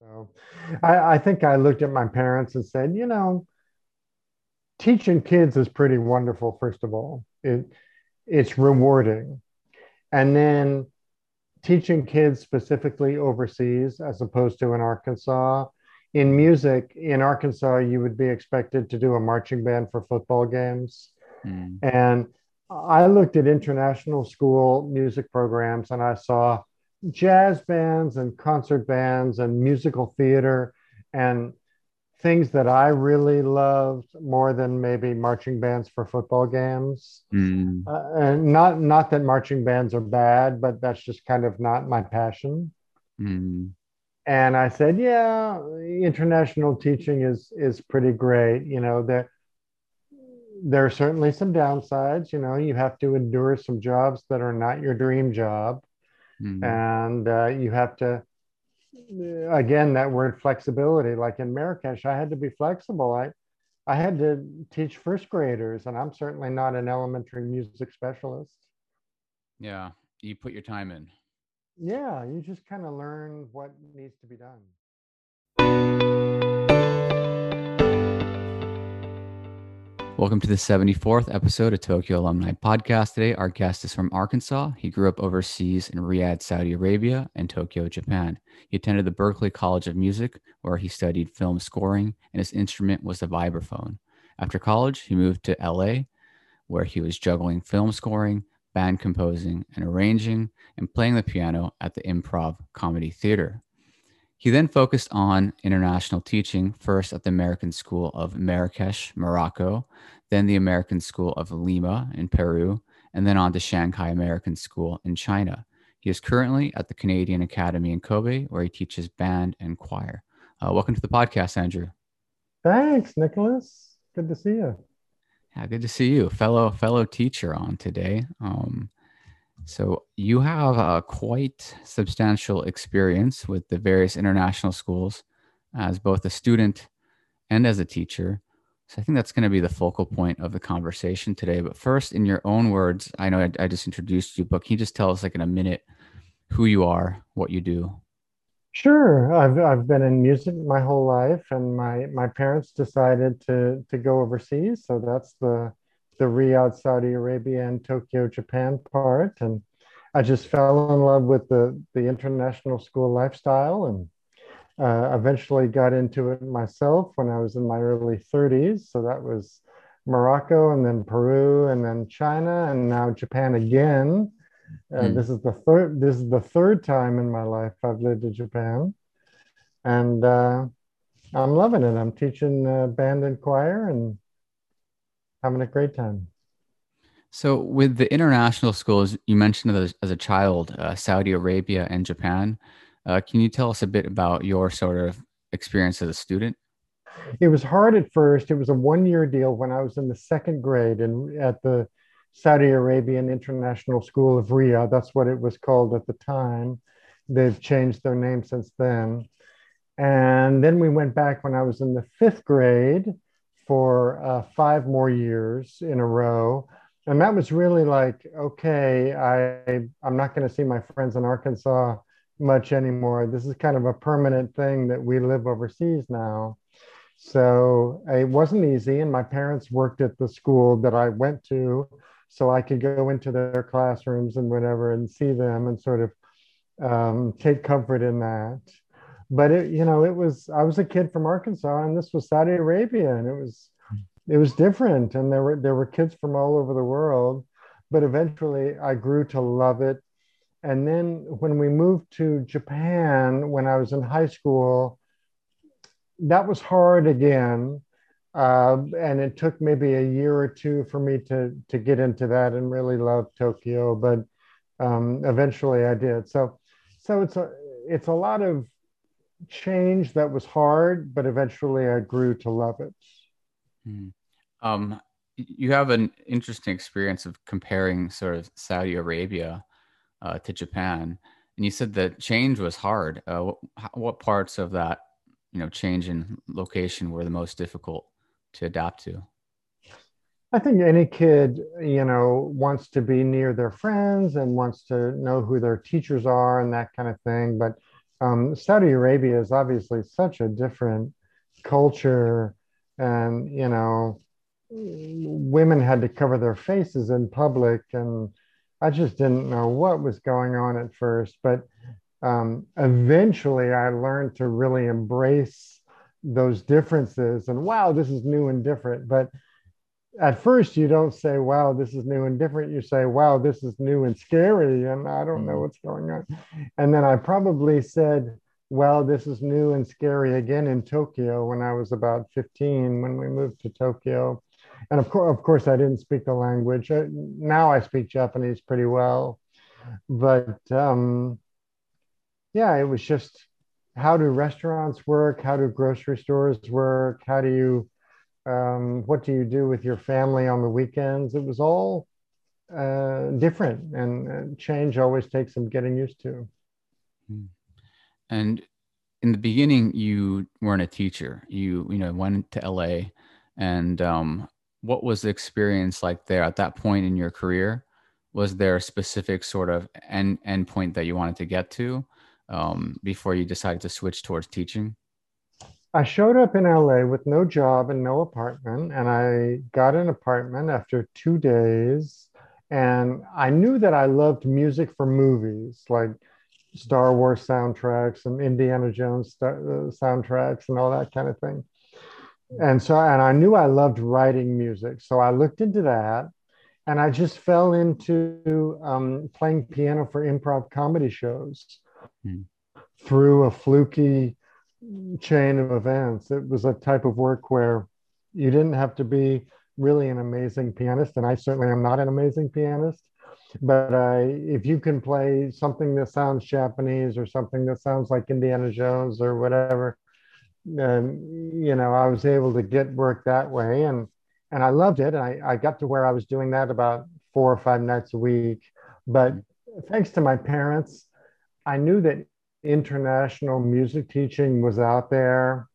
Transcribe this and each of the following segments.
So I, I think I looked at my parents and said, you know, teaching kids is pretty wonderful, first of all. It, it's rewarding. And then teaching kids specifically overseas as opposed to in Arkansas. In music, in Arkansas, you would be expected to do a marching band for football games. Mm. And I looked at international school music programs and I saw jazz bands and concert bands and musical theater and things that I really loved more than maybe marching bands for football games. Mm. Uh, and not not that marching bands are bad, but that's just kind of not my passion. Mm. And I said, yeah, international teaching is is pretty great. You know, there there are certainly some downsides. You know, you have to endure some jobs that are not your dream job, mm. and uh, you have to again that word flexibility like in marrakesh i had to be flexible. I i had to teach first graders and i'm certainly not an elementary music specialist. Yeah you put your time in. Yeah you just kind of learn what needs to be done Welcome to the 74th episode of Tokyo Alumni Podcast. Today, our guest is from Arkansas. He grew up overseas in Riyadh, Saudi Arabia, and Tokyo, Japan. He attended the Berklee College of Music, where he studied film scoring, and his instrument was the vibraphone. After college, he moved to LA, where he was juggling film scoring, band composing, and arranging, and playing the piano at the Improv Comedy Theater. He then focused on international teaching, first at the American School of Marrakesh, Morocco, then the American School of Lima in Peru, and then on to Shanghai American School in China. He is currently at the Canadian Academy in Kobe, where he teaches band and choir. Uh, welcome to the podcast, Andrew. Thanks, Nicholas. Good to see you. Yeah, good to see you, fellow fellow teacher on today. Um, so you have a quite substantial experience with the various international schools as both a student and as a teacher. So I think that's going to be the focal point of the conversation today. But first, in your own words, I know I, I just introduced you, but can you just tell us, like in a minute, who you are, what you do? Sure. I've I've been in music my whole life, and my my parents decided to to go overseas, so that's the the Riyadh, Saudi Arabia, and Tokyo, Japan part. And I just fell in love with the, the international school lifestyle and uh, eventually got into it myself when I was in my early 30s. So that was Morocco and then Peru and then China and now Japan again. Uh, mm. This is the third. This is the third time in my life I've lived in Japan, and uh, I'm loving it. I'm teaching uh, band and choir, and having a great time. So, with the international schools, you mentioned as, as a child, uh, Saudi Arabia and Japan. Uh, can you tell us a bit about your sort of experience as a student? It was hard at first. It was a one year deal when I was in the second grade and at the Saudi Arabian International School of Riyadh. That's what it was called at the time. They've changed their name since then. And then we went back when I was in the fifth grade for uh, five more years in a row. And that was really like, okay, I, I'm not going to see my friends in Arkansas much anymore. This is kind of a permanent thing that we live overseas now. So it wasn't easy. And my parents worked at the school that I went to. So I could go into their classrooms and whatever and see them and sort of um, take comfort in that but it, you know, it was, I was a kid from Arkansas and this was Saudi Arabia and it was, it was different. And there were, there were kids from all over the world, but eventually I grew to love it. And then when we moved to Japan, when I was in high school, that was hard again. Uh, and it took maybe a year or two for me to to get into that and really love Tokyo. But um, eventually, I did. So, so it's a it's a lot of change that was hard, but eventually I grew to love it. Hmm. Um, you have an interesting experience of comparing sort of Saudi Arabia uh, to Japan, and you said that change was hard. Uh, what, what parts of that, you know, change in location were the most difficult to adapt to? I think any kid, you know, wants to be near their friends and wants to know who their teachers are and that kind of thing. But um, Saudi Arabia is obviously such a different culture, and you know, women had to cover their faces in public, and I just didn't know what was going on at first. But um, eventually, I learned to really embrace those differences, and wow, this is new and different. But at first you don't say wow this is new and different you say wow this is new and scary and i don't know mm. what's going on. And then i probably said well this is new and scary again in tokyo when i was about 15 when we moved to tokyo. And of course of course i didn't speak the language. Now i speak japanese pretty well but um, yeah it was just how do restaurants work? How do grocery stores work? How do you um, what do you do with your family on the weekends? It was all uh, different, and uh, change always takes some getting used to. Hmm. And in the beginning, you weren't a teacher. You you know went to LA, and um, what was the experience like there at that point in your career? Was there a specific sort of end end point that you wanted to get to um, before you decided to switch towards teaching? I showed up in LA with no job and no apartment, and I got an apartment after two days. And I knew that I loved music for movies, like Star Wars soundtracks and Indiana Jones uh, soundtracks and all that kind of thing. And so, and I knew I loved writing music. So I looked into that and I just fell into um, playing piano for improv comedy shows mm. through a fluky chain of events. It was a type of work where you didn't have to be really an amazing pianist, and I certainly am not an amazing pianist. But I, if you can play something that sounds Japanese or something that sounds like Indiana Jones or whatever, then you know I was able to get work that way, and and I loved it. And I, I got to where I was doing that about four or five nights a week. But thanks to my parents, I knew that international music teaching was out there,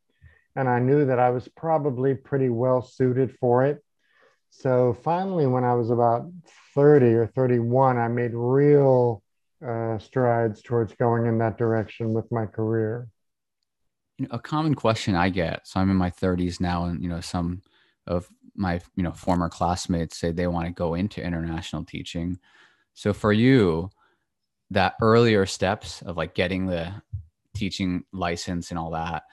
and I knew that I was probably pretty well suited for it. So finally, when I was about 30 or 31, I made real uh, strides towards going in that direction with my career. You know, a common question I get. So I'm in my 30s now, and you know, some of my you know former classmates say they want to go into international teaching. So for you, that earlier steps of like getting the teaching license and all that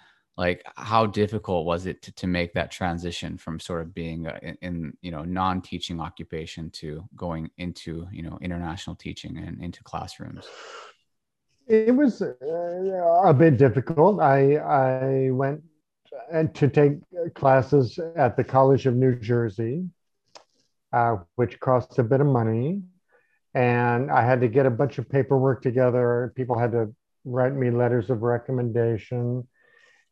like how difficult was it to, to make that transition from sort of being in, in, you know non-teaching occupation to going into you know international teaching and into classrooms? It was uh, a bit difficult. I i went uh, to take classes at the college of new jersey uh, which cost a bit of money and I had to get a bunch of paperwork together. People had to write me letters of recommendation,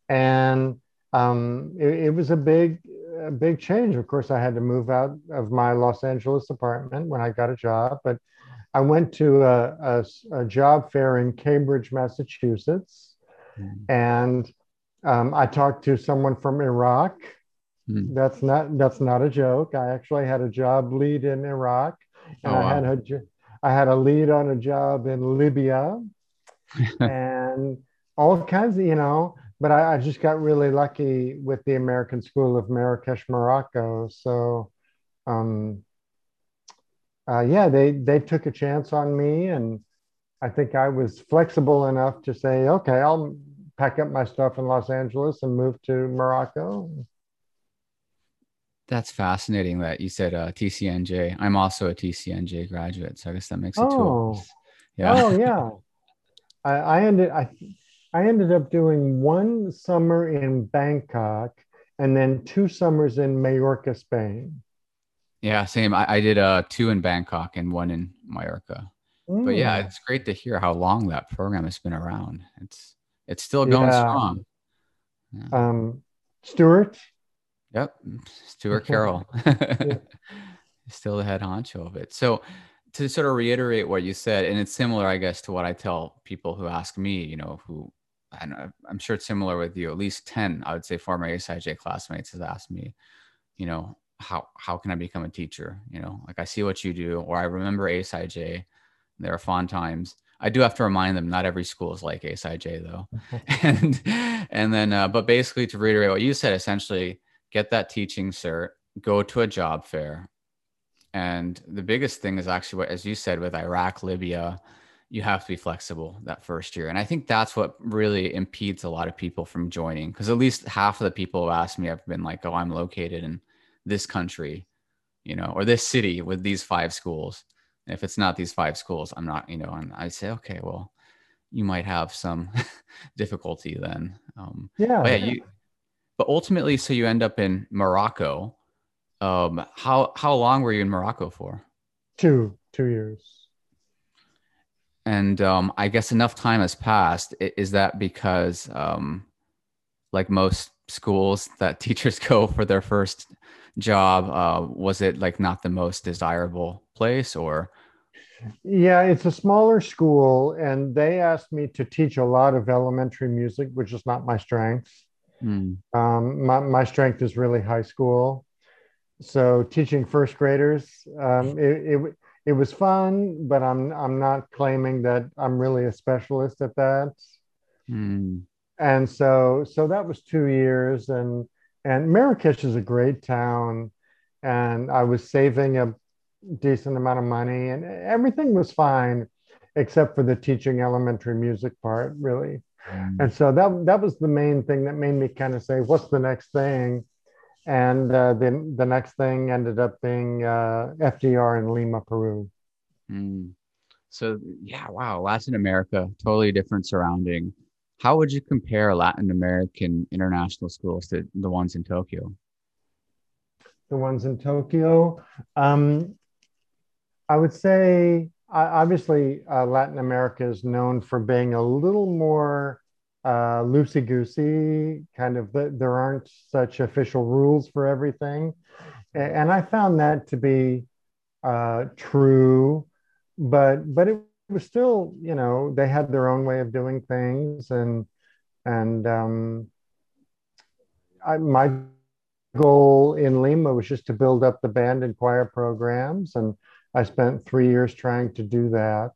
and um, it, it, was a big, a big change. Of course, I had to move out of my Los Angeles apartment when I got a job, but I went to a, a, a job fair in Cambridge, Massachusetts, mm. and um, I talked to someone from Iraq. Mm. That's not that's not a joke. I actually had a job lead in Iraq oh, wow. I had a I had a lead on a job in Libya, and all kinds of you know. But I, I, just got really lucky with the American School of Marrakesh, Morocco. So, um, uh, yeah, they they took a chance on me, and I think I was flexible enough to say, okay, I'll pack up my stuff in Los Angeles and move to Morocco. That's fascinating that you said uh, TCNJ. I'm also a TCNJ graduate, so I guess that makes it oh. two of us. Yeah. Oh yeah. I, I ended I I ended up doing one summer in Bangkok and then two summers in Mallorca, Spain. Yeah, same. I, I did uh two in Bangkok and one in Mallorca. Mm. But yeah, mm. it's great to hear how long that program has been around. It's it's still going yeah. strong. Yeah. Um, Stuart, Yep, Stuart Carroll, still the head honcho of it. So, to sort of reiterate what you said, and it's similar, I guess, to what I tell people who ask me, you know, who and I'm sure it's similar with you. At least ten, I would say, former ASIJ classmates has asked me, you know, how how can I become a teacher? You know, like I see what you do, or I remember ASIJ. There are fond times. I do have to remind them not every school is like ASIJ though. and and then uh, but basically to reiterate what you said, essentially get that teaching cert, go to a job fair. And the biggest thing is actually what as you said with Iraq, Libya, you have to be flexible that first year. And I think that's what really impedes a lot of people from joining. Because at least half of the people who asked me have been like, oh, I'm located in this country, you know, or this city with these five schools. And if it's not these five schools, I'm not, you know, and I say, okay, well, you might have some difficulty then. Um, yeah. Yeah, you, but ultimately, so you end up in Morocco. Um, how how long were you in Morocco for? Two two years and um, I guess enough time has passed. Is that because, um, like most schools, that teachers go for their first job? Uh, was it like not the most desirable place, or? Yeah, it's a smaller school, and they asked me to teach a lot of elementary music, which is not my strength. Mm. Um, my, my strength is really high school. So teaching first graders, um, it, it it was fun, but I'm I'm not claiming that I'm really a specialist at that. Mm. And so so that was two years, and and Marrakesh is a great town, and I was saving a decent amount of money, and everything was fine, except for the teaching elementary music part, really. Mm. And so that that was the main thing that made me kind of say, "What's the next thing?" and uh, then the next thing ended up being uh, FDR in Lima, Peru. Mm. So yeah, wow, Latin America, totally different surrounding. How would you compare Latin American international schools to the ones in Tokyo? The ones in Tokyo, um, I would say obviously uh, Latin America is known for being a little more uh, loosey goosey, kind of the, there aren't such official rules for everything. And I found that to be uh, true, but but it was still, you know, they had their own way of doing things, and and um, I, my goal in Lima was just to build up the band and choir programs, and I spent three years trying to do that.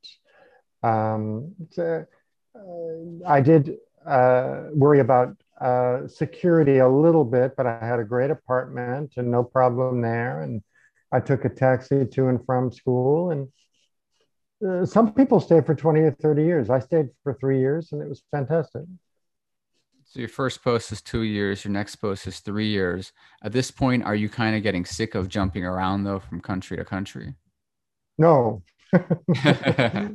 Um, uh, I did uh, worry about uh, security a little bit, but I had a great apartment and no problem there. And I took a taxi to and from school. And uh, some people stay for 20 or 30 years. I stayed for three years and it was fantastic. So your first post is two years, your next post is three years. At this point, are you kind of getting sick of jumping around though from country to country? No, uh,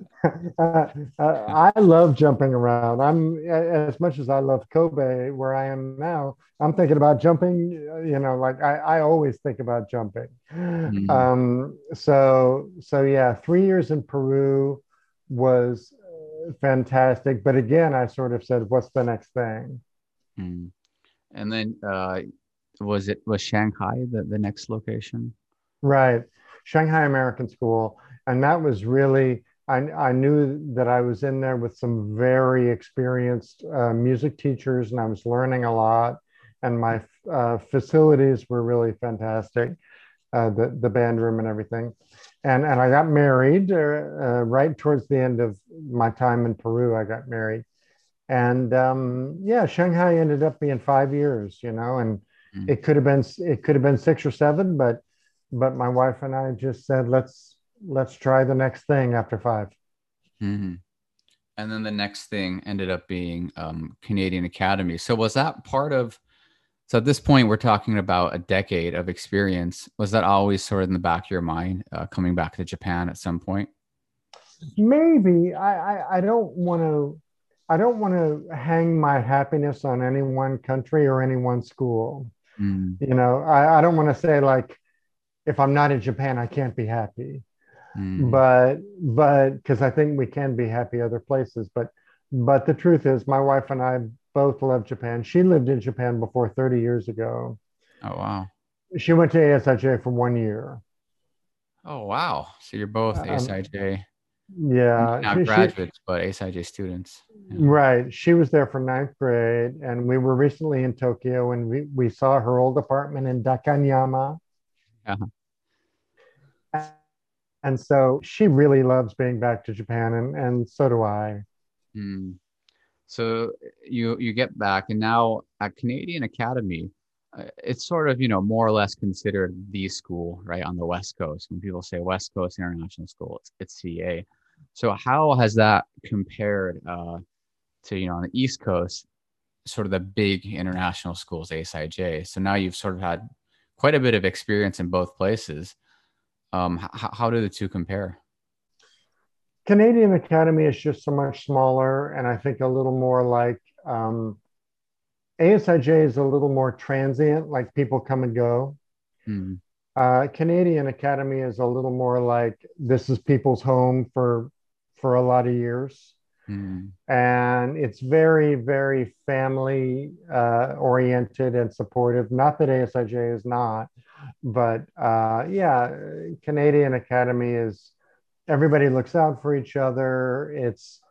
uh, I love jumping around. I'm as much as I love Kobe, where I am now. I'm thinking about jumping. You know, like I, I always think about jumping. Mm-hmm. Um, so, so yeah, three years in Peru was uh, fantastic. But again, I sort of said, "What's the next thing?" Mm. And then, uh, was it was Shanghai the the next location? Right, Shanghai American School and that was really I, I knew that I was in there with some very experienced uh, music teachers, and I was learning a lot. And my uh, facilities were really fantastic, uh, the the band room and everything. And and I got married uh, uh, right towards the end of my time in Peru. I got married, and um, yeah, Shanghai ended up being five years, you know, and mm-hmm. it could have been it could have been six or seven, but but my wife and I just said let's let's try the next thing after 5 mm-hmm. And then the next thing ended up being um, Canadian Academy. So was that part of? So at this point, we're talking about a decade of experience. Was that always sort of in the back of your mind, uh, coming back to Japan at some point? Maybe I, I, I don't want to. I don't want to hang my happiness on any one country or any one school. Mm. You know, I, I don't want to say like, if I'm not in Japan, I can't be happy. Mm. But but because I think we can be happy other places. But but the truth is, my wife and I both love Japan. She lived in Japan before 30 years ago. Oh wow. She went to ASIJ for one year. Oh wow. So you're both ASIJ. Um, yeah. Not graduates, she, but ASIJ students. Yeah. Right. She was there for ninth grade, and we were recently in Tokyo, and we, we saw her old apartment in Daikanyama. Uh-huh And so she really loves being back to Japan, and, and so do I. Mm. So you you get back, and now at Canadian Academy, uh, it's sort of you know more or less considered the school right on the West Coast. When people say West Coast International School, it's, it's CA. So how has that compared uh, to you know on the East Coast, sort of the big international schools, ASIJ? So now you've sort of had quite a bit of experience in both places. Um, h- how do the two compare? Canadian Academy is just so much smaller, and I think a little more like um, ASIJ is a little more transient, like people come and go. Mm. Uh, Canadian Academy is a little more like this is people's home for for a lot of years, mm. and it's very very family uh, oriented and supportive. Not that ASIJ is not, but uh, yeah, Canadian Academy is everybody looks out for each other. It's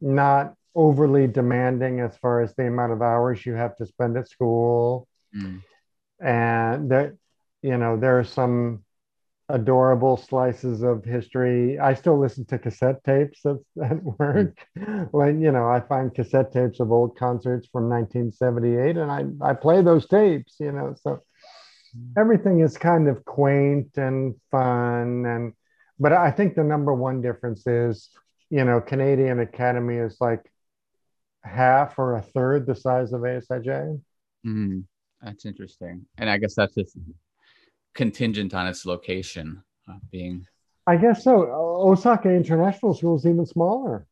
not overly demanding as far as the amount of hours you have to spend at school. Mm. And that, you know, there are some adorable slices of history. I still listen to cassette tapes at, at work. Mm. like, you know, I find cassette tapes of old concerts from 1978 and I, I play those tapes, you know, so. Everything is kind of quaint and fun and but I think the number one difference is, you know, Canadian Academy is like half or a third the size of ASIJ. Mm, that's interesting, and I guess that's just contingent on its location uh, being. I guess so. Osaka International School is even smaller.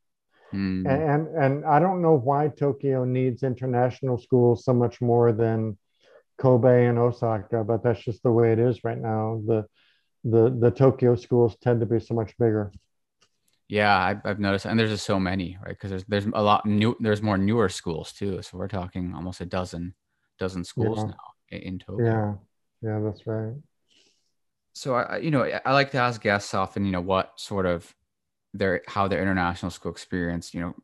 Mm. And and I don't know why Tokyo needs international schools so much more than Kobe and Osaka, but that's just the way it is right now. The the the Tokyo schools tend to be so much bigger. Yeah, I've, I've noticed, and there's just so many, right? Because there's there's a lot new. There's more newer schools too. So we're talking almost a dozen dozen schools yeah. now in, in Tokyo. Yeah, yeah, that's right. So I, you know, I like to ask guests often, you know, what sort of their how their international school experience, you know,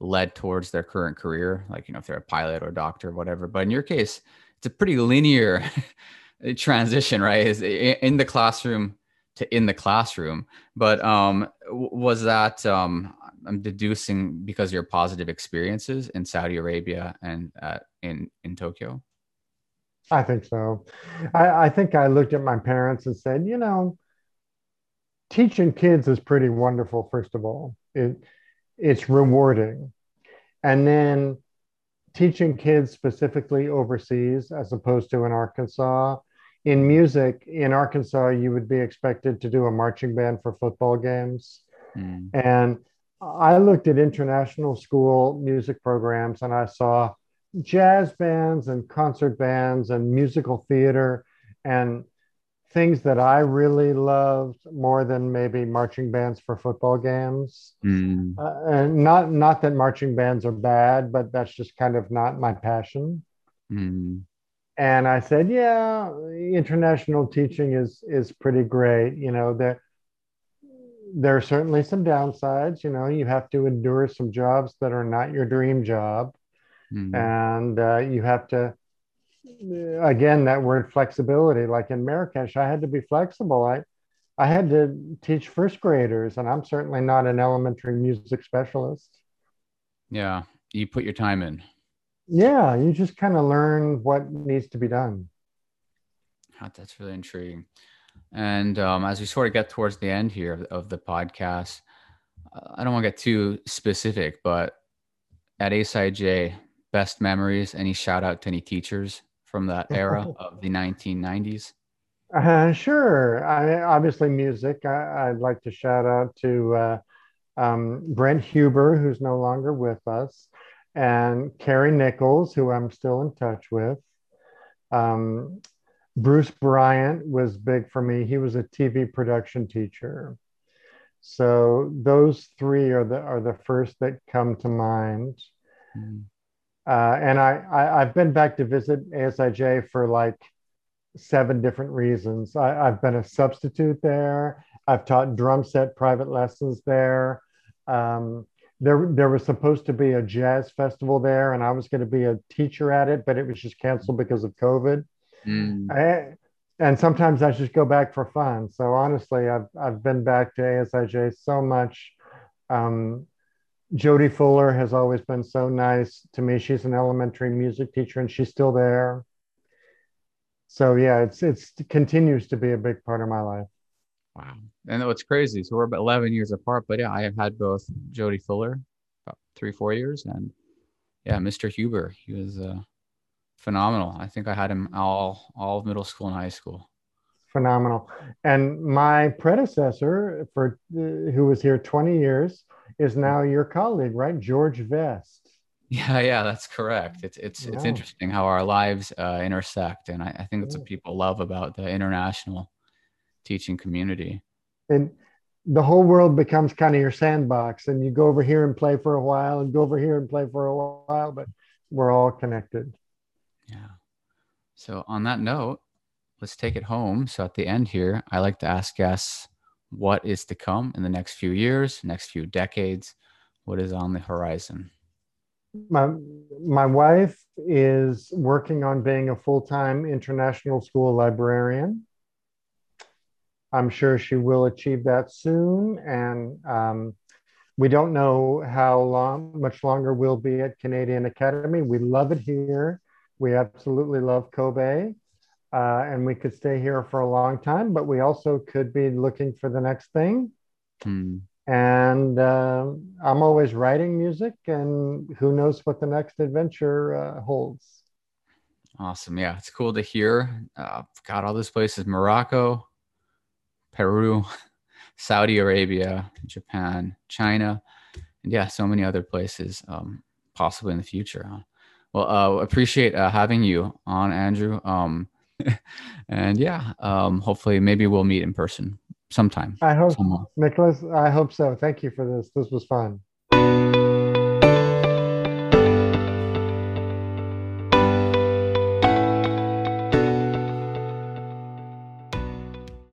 led towards their current career, like you know, if they're a pilot or doctor or whatever. But in your case, it's a pretty linear transition, right? Is in the classroom to in the classroom. But um, was that um, I'm deducing because your positive experiences in Saudi Arabia and uh, in in Tokyo. I think so. I, I think I looked at my parents and said, you know, teaching kids is pretty wonderful. First of all, it it's rewarding, and then teaching kids specifically overseas as opposed to in Arkansas in music in Arkansas, you would be expected to do a marching band for football games. Mm. And I looked at international school music programs and I saw jazz bands and concert bands and musical theater and things that I really loved more than maybe marching bands for football games. Mm. Uh, and not not that marching bands are bad, but that's just kind of not my passion. Mm and I said, yeah, international teaching is is pretty great. You know, there there are certainly some downsides. You know, you have to endure some jobs that are not your dream job, mm-hmm. and uh, you have to again that word flexibility. Like in Marrakesh, I had to be flexible. I I had to teach first graders, and I'm certainly not an elementary music specialist. Yeah, you put your time in yeah you just kind of learn what needs to be done that's really intriguing and um, as we sort of get towards the end here of, of the podcast i don't want to get too specific but at asij best memories any shout out to any teachers from that era of the 1990s uh, sure I, obviously music I, would like to shout out to uh, um, brent huber who's no longer with us and Carrie Nichols, who I'm still in touch with. Um, Bruce Bryant was big for me. He was a TV production teacher. So those three are the are the first that come to mind. Mm. Uh, and I, I have been back to visit ASIJ for like seven different reasons. I, I've been a substitute there. I've taught drum set private lessons there. Um, there there was supposed to be a jazz festival there and i was going to be a teacher at it but it was just canceled because of covid mm. I, and sometimes I just go back for fun. So honestly, I've I've been back to ASIJ so much. Um, Jody Fuller has always been so nice to me. She's an elementary music teacher, and she's still there. So yeah, it's it's it continues to be a big part of my life. Wow, and what's crazy? So we're about eleven years apart, but yeah, I have had both Jody Fuller, about three four years, and yeah, Mr. Huber. He was uh, phenomenal. I think I had him all all of middle school and high school. Phenomenal. And my predecessor, for uh, who was here 20 years, is now your colleague, right? George Vest. Yeah, yeah, that's correct. It's it's it's interesting how our lives uh, intersect, and I, I think that's what people love about the international teaching community. And the whole world becomes kind of your sandbox, and you go over here and play for a while, and go over here and play for a while, but we're all connected. Yeah. So on that note, let's take it home. So at the end here, I like to ask guests what is to come in the next few years, next few decades, what is on the horizon. My my wife is working on being a full-time international school librarian. I'm sure she will achieve that soon, and um, we don't know how long, much longer we'll be at Canadian Academy. We love it here. We absolutely love Kobe. Uh, and we could stay here for a long time, but we also could be looking for the next thing. Hmm. And uh, I'm always writing music, and who knows what the next adventure uh, holds. Awesome. Yeah, it's cool to hear. Uh, got all those places Morocco, Peru, Saudi Arabia, Japan, China, and yeah, so many other places um, possibly in the future. Huh? Well, uh, appreciate uh, having you on, Andrew. Um, and yeah, um, hopefully, maybe we'll meet in person sometime. I hope, Nicholas. I hope so. Thank you for this. This was fun.